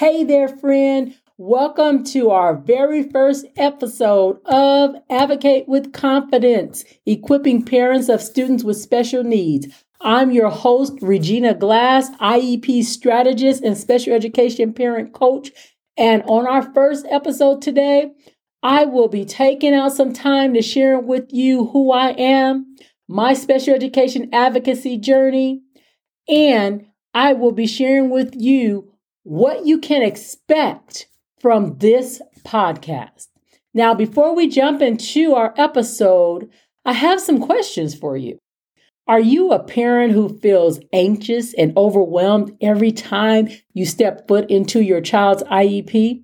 Hey there, friend. Welcome to our very first episode of Advocate with Confidence, equipping parents of students with special needs. I'm your host, Regina Glass, IEP strategist and special education parent coach. And on our first episode today, I will be taking out some time to share with you who I am, my special education advocacy journey, and I will be sharing with you what you can expect from this podcast. Now, before we jump into our episode, I have some questions for you. Are you a parent who feels anxious and overwhelmed every time you step foot into your child's IEP?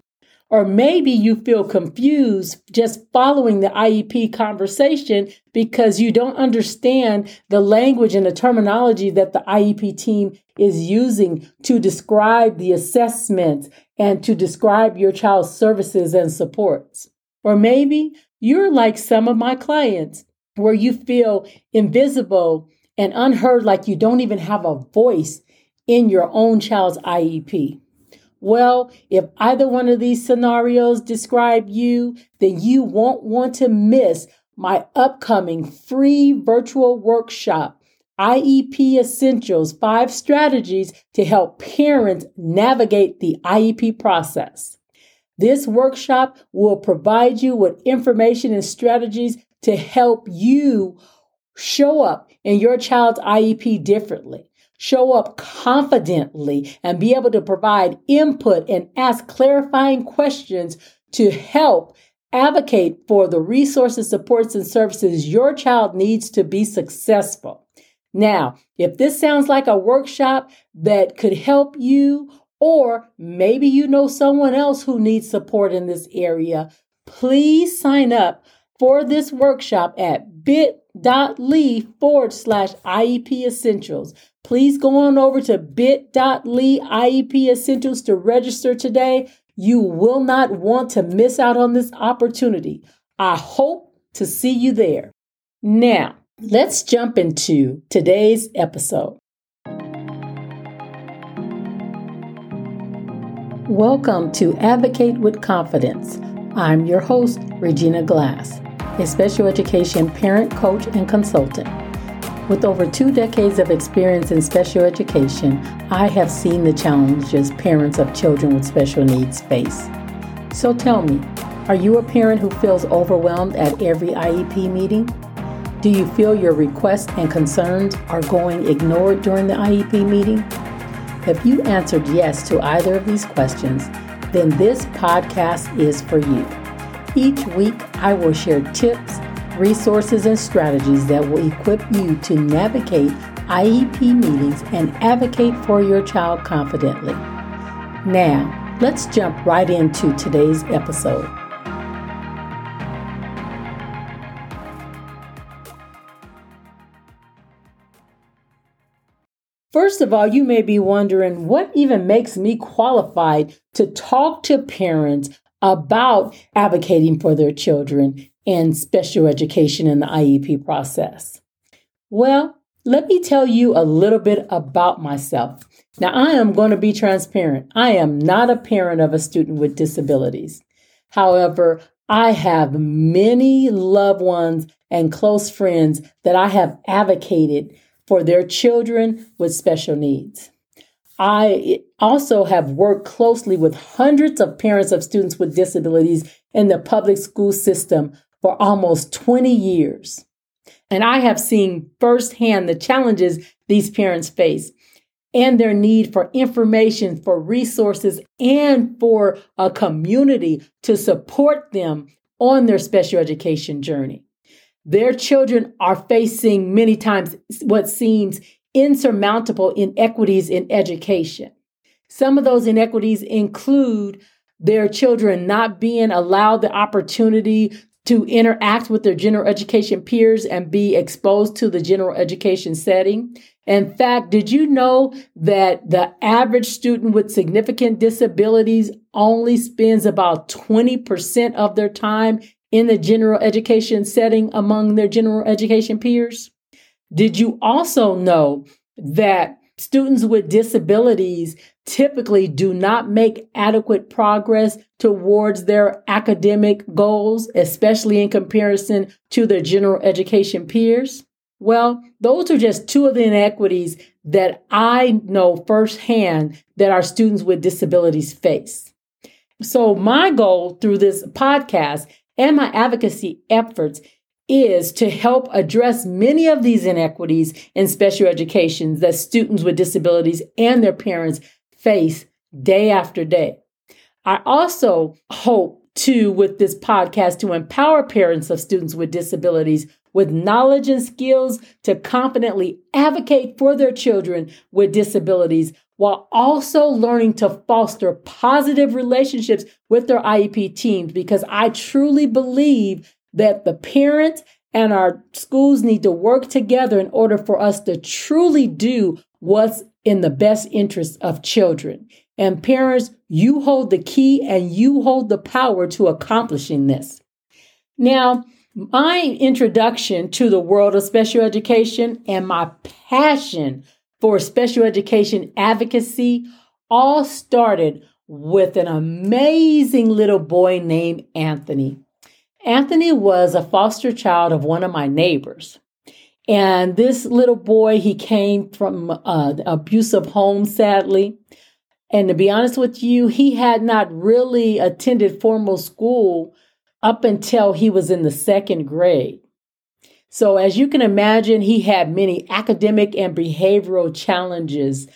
Or maybe you feel confused just following the IEP conversation because you don't understand the language and the terminology that the IEP team is using to describe the assessment and to describe your child's services and supports. Or maybe you're like some of my clients where you feel invisible and unheard, like you don't even have a voice in your own child's IEP. Well, if either one of these scenarios describe you, then you won't want to miss my upcoming free virtual workshop, IEP Essentials Five Strategies to Help Parents Navigate the IEP Process. This workshop will provide you with information and strategies to help you show up in your child's IEP differently show up confidently and be able to provide input and ask clarifying questions to help advocate for the resources, supports, and services your child needs to be successful. Now, if this sounds like a workshop that could help you, or maybe you know someone else who needs support in this area, please sign up for this workshop at bit.ly forward slash IEP Essentials. Please go on over to bit.ly IEP Essentials to register today. You will not want to miss out on this opportunity. I hope to see you there. Now, let's jump into today's episode. Welcome to Advocate with Confidence. I'm your host, Regina Glass, a special education parent, coach, and consultant. With over two decades of experience in special education, I have seen the challenges parents of children with special needs face. So tell me, are you a parent who feels overwhelmed at every IEP meeting? Do you feel your requests and concerns are going ignored during the IEP meeting? If you answered yes to either of these questions, then this podcast is for you. Each week, I will share tips resources, and strategies that will equip you to navigate IEP meetings and advocate for your child confidently. Now, let's jump right into today's episode. First of all, you may be wondering what even makes me qualified to talk to parents about advocating for their children and special education in the IEP process? Well, let me tell you a little bit about myself. Now, I am going to be transparent. I am not a parent of a student with disabilities. However, I have many loved ones and close friends that I have advocated for their children with special needs. I also have worked closely with hundreds of parents of students with disabilities in the public school system for almost 20 years. And I have seen firsthand the challenges these parents face and their need for information, for resources, and for a community to support them on their special education journey. Their children are facing many times what seems insurmountable inequities in education. Some of those inequities include their children not being allowed the opportunity to interact with their general education peers and be exposed to the general education setting. In fact, did you know that the average student with significant disabilities only spends about 20% of their time in the general education setting among their general education peers? Did you also know that Students with disabilities typically do not make adequate progress towards their academic goals, especially in comparison to their general education peers. Well, those are just two of the inequities that I know firsthand that our students with disabilities face. So, my goal through this podcast and my advocacy efforts is to help address many of these inequities in special education that students with disabilities and their parents face day after day. I also hope to, with this podcast, to empower parents of students with disabilities with knowledge and skills to confidently advocate for their children with disabilities while also learning to foster positive relationships with their IEP teams because I truly believe that the parents and our schools need to work together in order for us to truly do what's in the best interest of children. And parents, you hold the key and you hold the power to accomplishing this. Now, my introduction to the world of special education and my passion for special education advocacy all started with an amazing little boy named Anthony. Anthony was a foster child of one of my neighbors. And this little boy, he came from an uh, abusive home, sadly. And to be honest with you, he had not really attended formal school up until he was in the second grade. So, as you can imagine, he had many academic and behavioral challenges.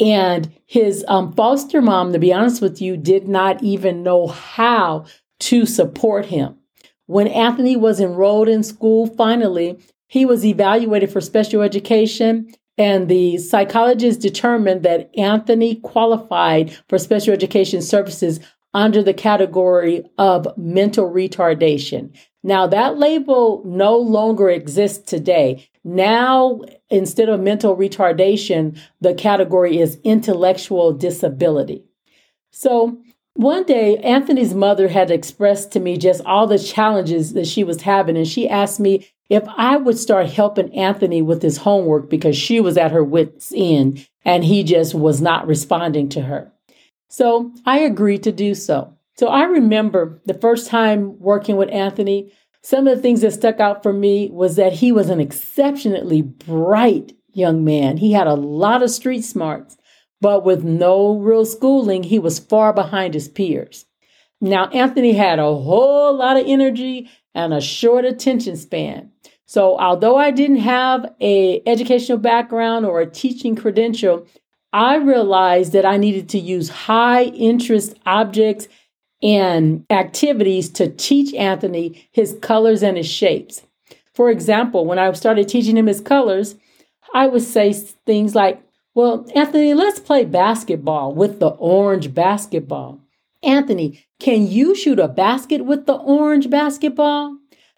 And his um, foster mom, to be honest with you, did not even know how to support him. When Anthony was enrolled in school, finally, he was evaluated for special education, and the psychologist determined that Anthony qualified for special education services under the category of mental retardation. Now, that label no longer exists today. Now, instead of mental retardation, the category is intellectual disability. So, one day, Anthony's mother had expressed to me just all the challenges that she was having, and she asked me if I would start helping Anthony with his homework because she was at her wits' end and he just was not responding to her. So I agreed to do so. So I remember the first time working with Anthony, some of the things that stuck out for me was that he was an exceptionally bright young man. He had a lot of street smarts but with no real schooling, he was far behind his peers. Now, Anthony had a whole lot of energy and a short attention span. So, although I didn't have a educational background or a teaching credential, I realized that I needed to use high interest objects and activities to teach Anthony his colors and his shapes. For example, when I started teaching him his colors, I would say things like well, Anthony, let's play basketball with the orange basketball. Anthony, can you shoot a basket with the orange basketball?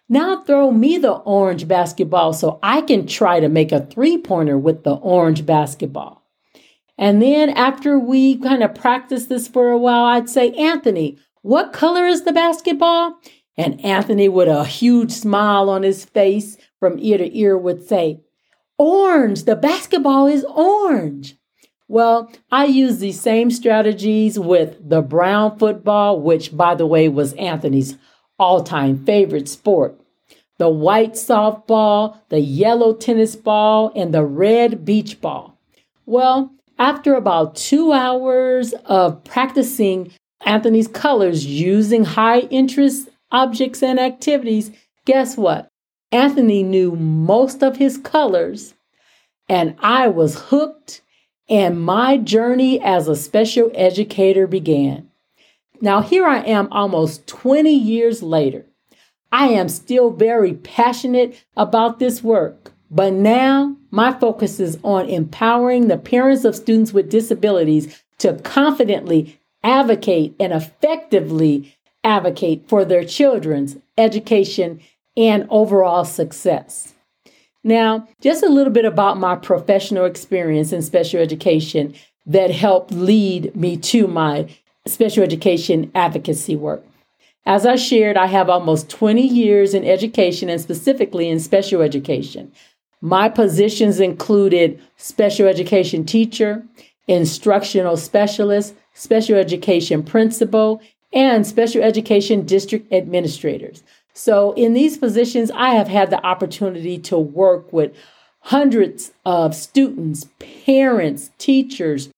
Now throw me the orange basketball so I can try to make a three pointer with the orange basketball. And then after we kind of practice this for a while, I'd say, Anthony, what color is the basketball? And Anthony, with a huge smile on his face from ear to ear, would say, Orange, the basketball is orange. Well, I used these same strategies with the brown football, which, by the way, was Anthony's all time favorite sport, the white softball, the yellow tennis ball, and the red beach ball. Well, after about two hours of practicing Anthony's colors using high interest objects and activities, guess what? Anthony knew most of his colors, and I was hooked, and my journey as a special educator began. Now, here I am almost 20 years later. I am still very passionate about this work, but now my focus is on empowering the parents of students with disabilities to confidently advocate and effectively advocate for their children's education and overall success. Now, just a little bit about my professional experience in special education that helped lead me to my special education advocacy work. As I shared, I have almost 20 years in education and specifically in special education. My positions included special education teacher, instructional specialist, special education principal, and special education district administrators. So, in these positions, I have had the opportunity to work with hundreds of students, parents, teachers,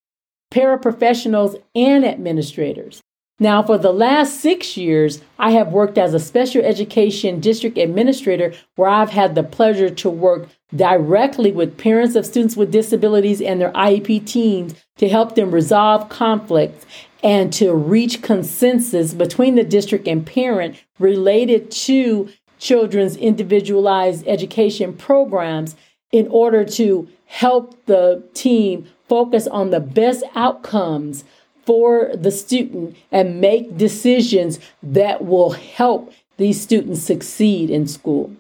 paraprofessionals, and administrators. Now, for the last six years, I have worked as a special education district administrator where I've had the pleasure to work directly with parents of students with disabilities and their IEP teams to help them resolve conflicts and to reach consensus between the district and parent related to children's individualized education programs in order to help the team focus on the best outcomes for the student and make decisions that will help these students succeed in school.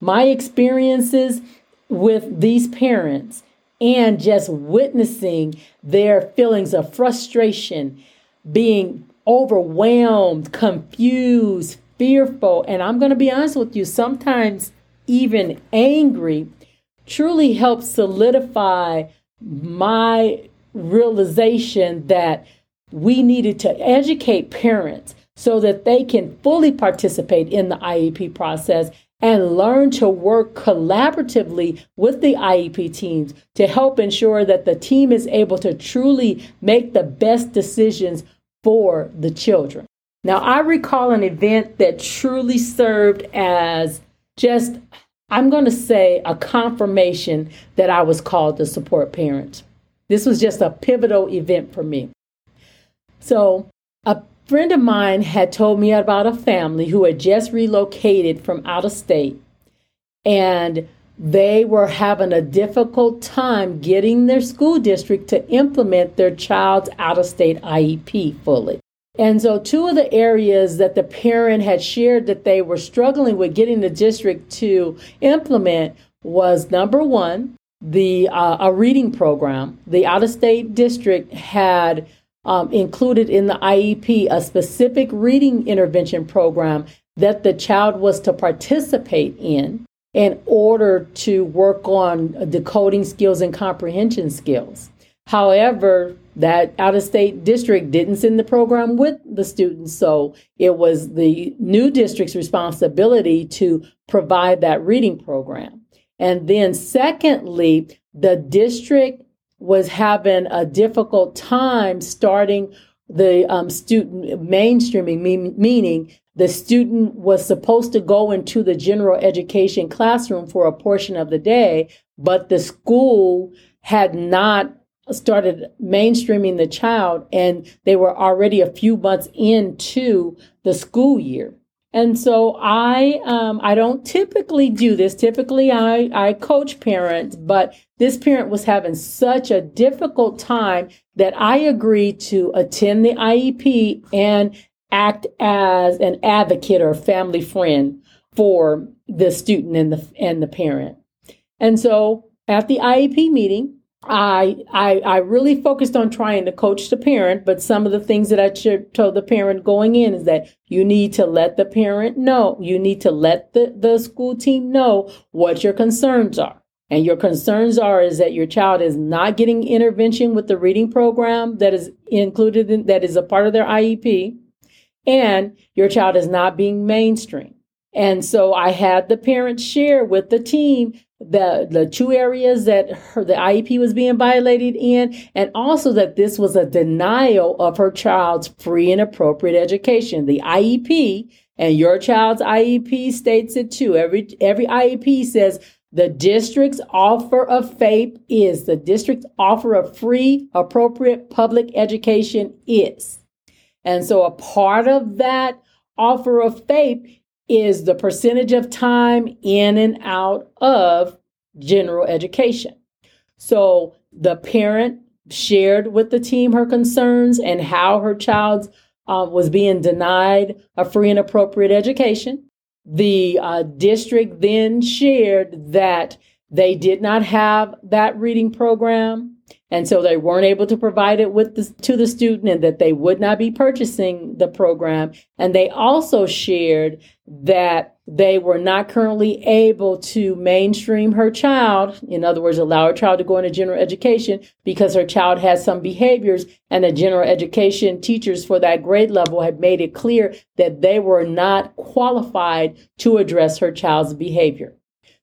My experiences with these parents and just witnessing their feelings of frustration, being overwhelmed, confused, fearful, and I'm going to be honest with you, sometimes even angry, truly helps solidify my realization that we needed to educate parents so that they can fully participate in the IEP process and learn to work collaboratively with the IEP teams to help ensure that the team is able to truly make the best decisions for the children. Now, I recall an event that truly served as just, I'm going to say, a confirmation that I was called to support parents. This was just a pivotal event for me. So, a friend of mine had told me about a family who had just relocated from out of state and they were having a difficult time getting their school district to implement their child's out of state IEP fully. And so, two of the areas that the parent had shared that they were struggling with getting the district to implement was number one, the uh, a reading program. The out of state district had um, included in the IEP a specific reading intervention program that the child was to participate in in order to work on decoding skills and comprehension skills. However, that out of state district didn't send the program with the students, so it was the new district's responsibility to provide that reading program. And then, secondly, the district was having a difficult time starting the um, student mainstreaming, meaning the student was supposed to go into the general education classroom for a portion of the day, but the school had not started mainstreaming the child and they were already a few months into the school year. And so I um, I don't typically do this. Typically I, I coach parents, but this parent was having such a difficult time that I agreed to attend the IEP and act as an advocate or family friend for the student and the and the parent. And so at the IEP meeting, I, I I really focused on trying to coach the parent, but some of the things that I told the parent going in is that you need to let the parent know, you need to let the, the school team know what your concerns are. And your concerns are is that your child is not getting intervention with the reading program that is included in that is a part of their IEP, and your child is not being mainstream. And so I had the parents share with the team the the two areas that her, the IEP was being violated in, and also that this was a denial of her child's free and appropriate education. The IEP and your child's IEP states it too. Every every IEP says the district's offer of FAPE is the district's offer of free, appropriate public education is. And so a part of that offer of FAPE is the percentage of time in and out of general education. So the parent shared with the team her concerns and how her child uh, was being denied a free and appropriate education. The uh, district then shared that they did not have that reading program and so they weren't able to provide it with the, to the student and that they would not be purchasing the program. And they also shared that they were not currently able to mainstream her child, in other words, allow her child to go into general education because her child has some behaviors, and the general education teachers for that grade level had made it clear that they were not qualified to address her child's behavior.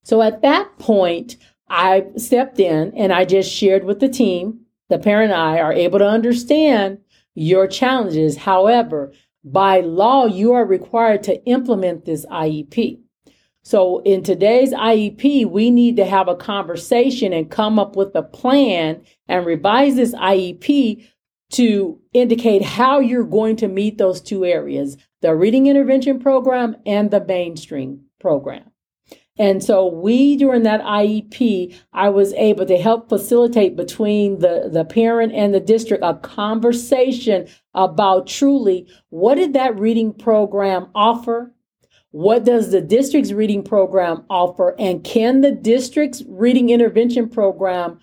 So at that point, I stepped in and I just shared with the team. The parent and I are able to understand your challenges. However, by law, you are required to implement this IEP. So in today's IEP, we need to have a conversation and come up with a plan and revise this IEP to indicate how you're going to meet those two areas, the reading intervention program and the mainstream program. And so we, during that IEP, I was able to help facilitate between the, the parent and the district a conversation about truly what did that reading program offer? What does the district's reading program offer? And can the district's reading intervention program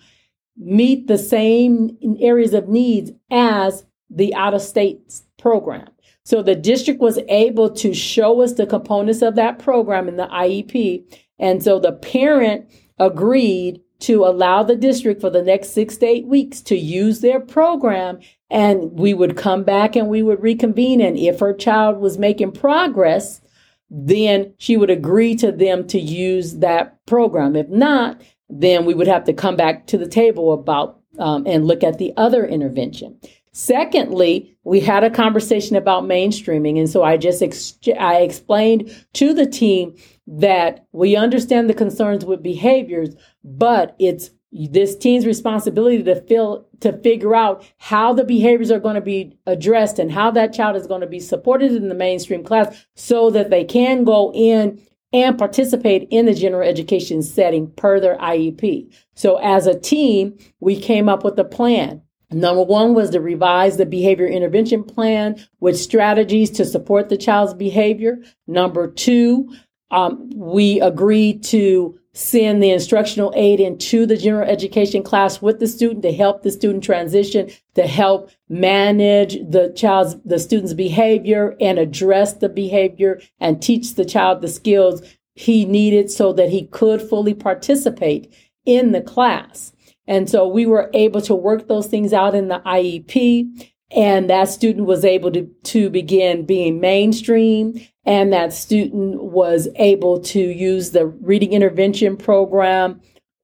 meet the same areas of needs as the out of state program? So the district was able to show us the components of that program in the IEP. And so the parent agreed to allow the district for the next six to eight weeks to use their program. And we would come back and we would reconvene. And if her child was making progress, then she would agree to them to use that program. If not, then we would have to come back to the table about um, and look at the other intervention. Secondly, we had a conversation about mainstreaming. And so I just ex- I explained to the team that we understand the concerns with behaviors, but it's this team's responsibility to feel to figure out how the behaviors are going to be addressed and how that child is going to be supported in the mainstream class so that they can go in and participate in the general education setting per their IEP. So as a team, we came up with a plan. Number one was to revise the behavior intervention plan with strategies to support the child's behavior. Number two, um, we agreed to send the instructional aide into the general education class with the student to help the student transition, to help manage the child's, the student's behavior and address the behavior and teach the child the skills he needed so that he could fully participate in the class. And so we were able to work those things out in the IEP. And that student was able to, to begin being mainstream. And that student was able to use the reading intervention program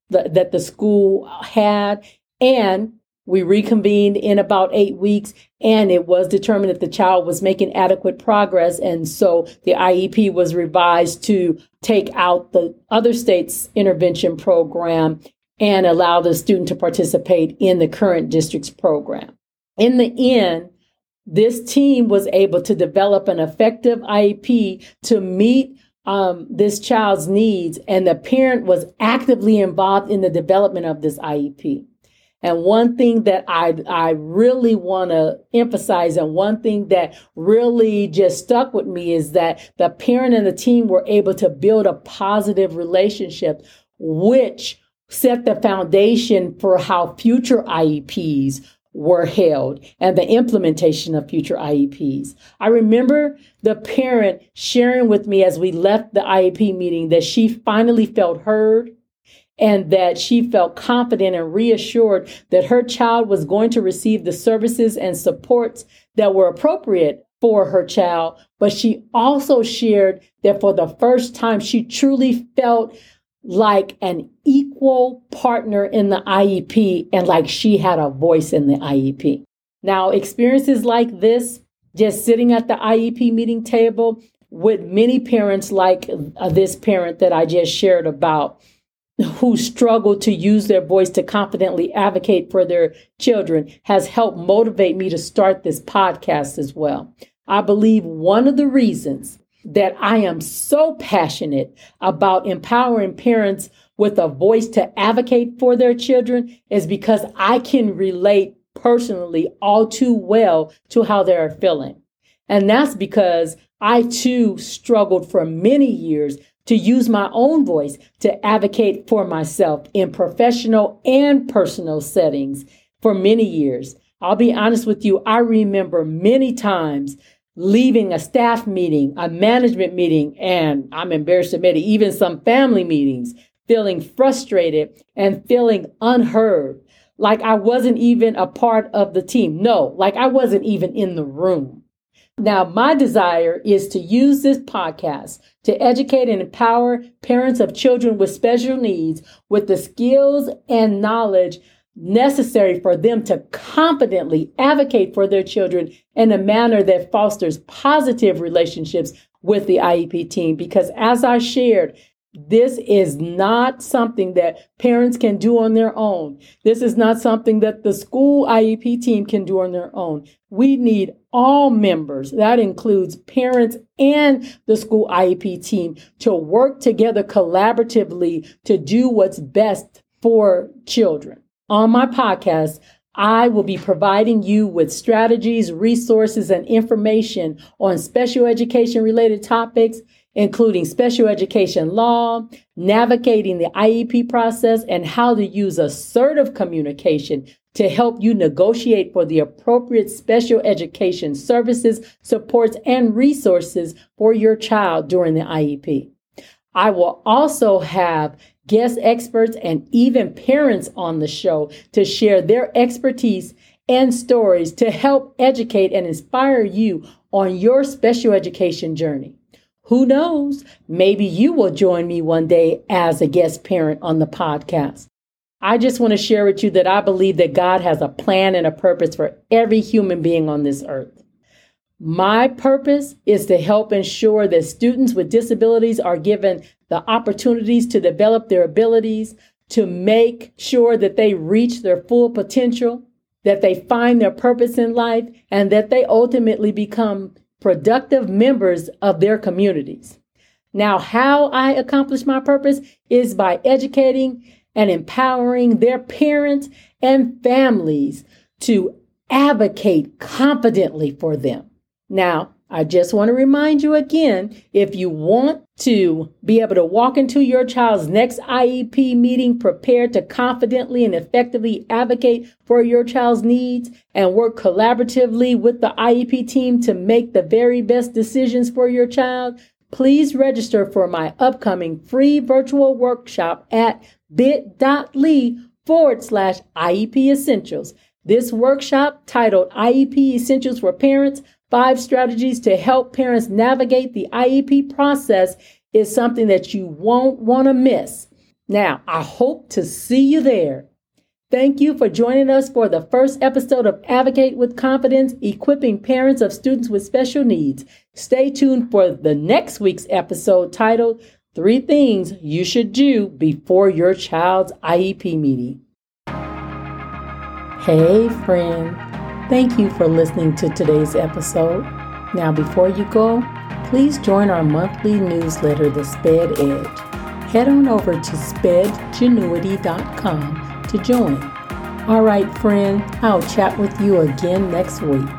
that, that the school had. And we reconvened in about eight weeks, and it was determined that the child was making adequate progress. And so the IEP was revised to take out the other state's intervention program and allow the student to participate in the current district's program. In the end, this team was able to develop an effective IEP to meet um, this child's needs, and the parent was actively involved in the development of this IEP. And one thing that I, I really want to emphasize, and one thing that really just stuck with me is that the parent and the team were able to build a positive relationship, which set the foundation for how future IEPs were held and the implementation of future IEPs. I remember the parent sharing with me as we left the IEP meeting that she finally felt heard and that she felt confident and reassured that her child was going to receive the services and supports that were appropriate for her child. But she also shared that for the first time, she truly felt like an equal partner in the IEP and like she had a voice in the IEP. Now, experiences like this, just sitting at the IEP meeting table with many parents like uh, this parent that I just shared about, who struggle to use their voice to confidently advocate for their children, has helped motivate me to start this podcast as well. I believe one of the reasons that I am so passionate about empowering parents with a voice to advocate for their children is because I can relate personally all too well to how they're feeling. And that's because I too struggled for many years to use my own voice to advocate for myself in professional and personal settings for many years. I'll be honest with you, I remember many times leaving a staff meeting, a management meeting, and I'm embarrassed to admit it, even some family meetings, feeling frustrated and feeling unheard, like I wasn't even a part of the team. No, like I wasn't even in the room. Now, my desire is to use this podcast to educate and empower parents of children with special needs with the skills and knowledge necessary for them to confidently advocate for their children in a manner that fosters positive relationships with the IEP team. Because as I shared, this is not something that parents can do on their own. This is not something that the school IEP team can do on their own. We need all members, that includes parents and the school IEP team, to work together collaboratively to do what's best for children. On my podcast, I will be providing you with strategies, resources, and information on special education related topics, including special education law, navigating the IEP process, and how to use assertive communication to help you negotiate for the appropriate special education services, supports, and resources for your child during the IEP. I will also have guest experts, and even parents on the show to share their expertise and stories to help educate and inspire you on your special education journey. Who knows? Maybe you will join me one day as a guest parent on the podcast. I just want to share with you that I believe that God has a plan and a purpose for every human being on this earth. My purpose is to help ensure that students with disabilities are given the opportunities to develop their abilities, to make sure that they reach their full potential, that they find their purpose in life, and that they ultimately become productive members of their communities. Now, how I accomplish my purpose is by educating and empowering their parents and families to advocate confidently for them. Now, I just want to remind you again if you want to be able to walk into your child's next IEP meeting prepared to confidently and effectively advocate for your child's needs and work collaboratively with the IEP team to make the very best decisions for your child, please register for my upcoming free virtual workshop at bit.ly forward slash IEP Essentials. This workshop, titled IEP Essentials for Parents Five Strategies to Help Parents Navigate the IEP Process, is something that you won't want to miss. Now, I hope to see you there. Thank you for joining us for the first episode of Advocate with Confidence, equipping parents of students with special needs. Stay tuned for the next week's episode titled Three Things You Should Do Before Your Child's IEP Meeting. Hey, friend. Thank you for listening to today's episode. Now, before you go, please join our monthly newsletter, The Sped Edge. Head on over to spedgenuity.com to join. All right, friend, I'll chat with you again next week.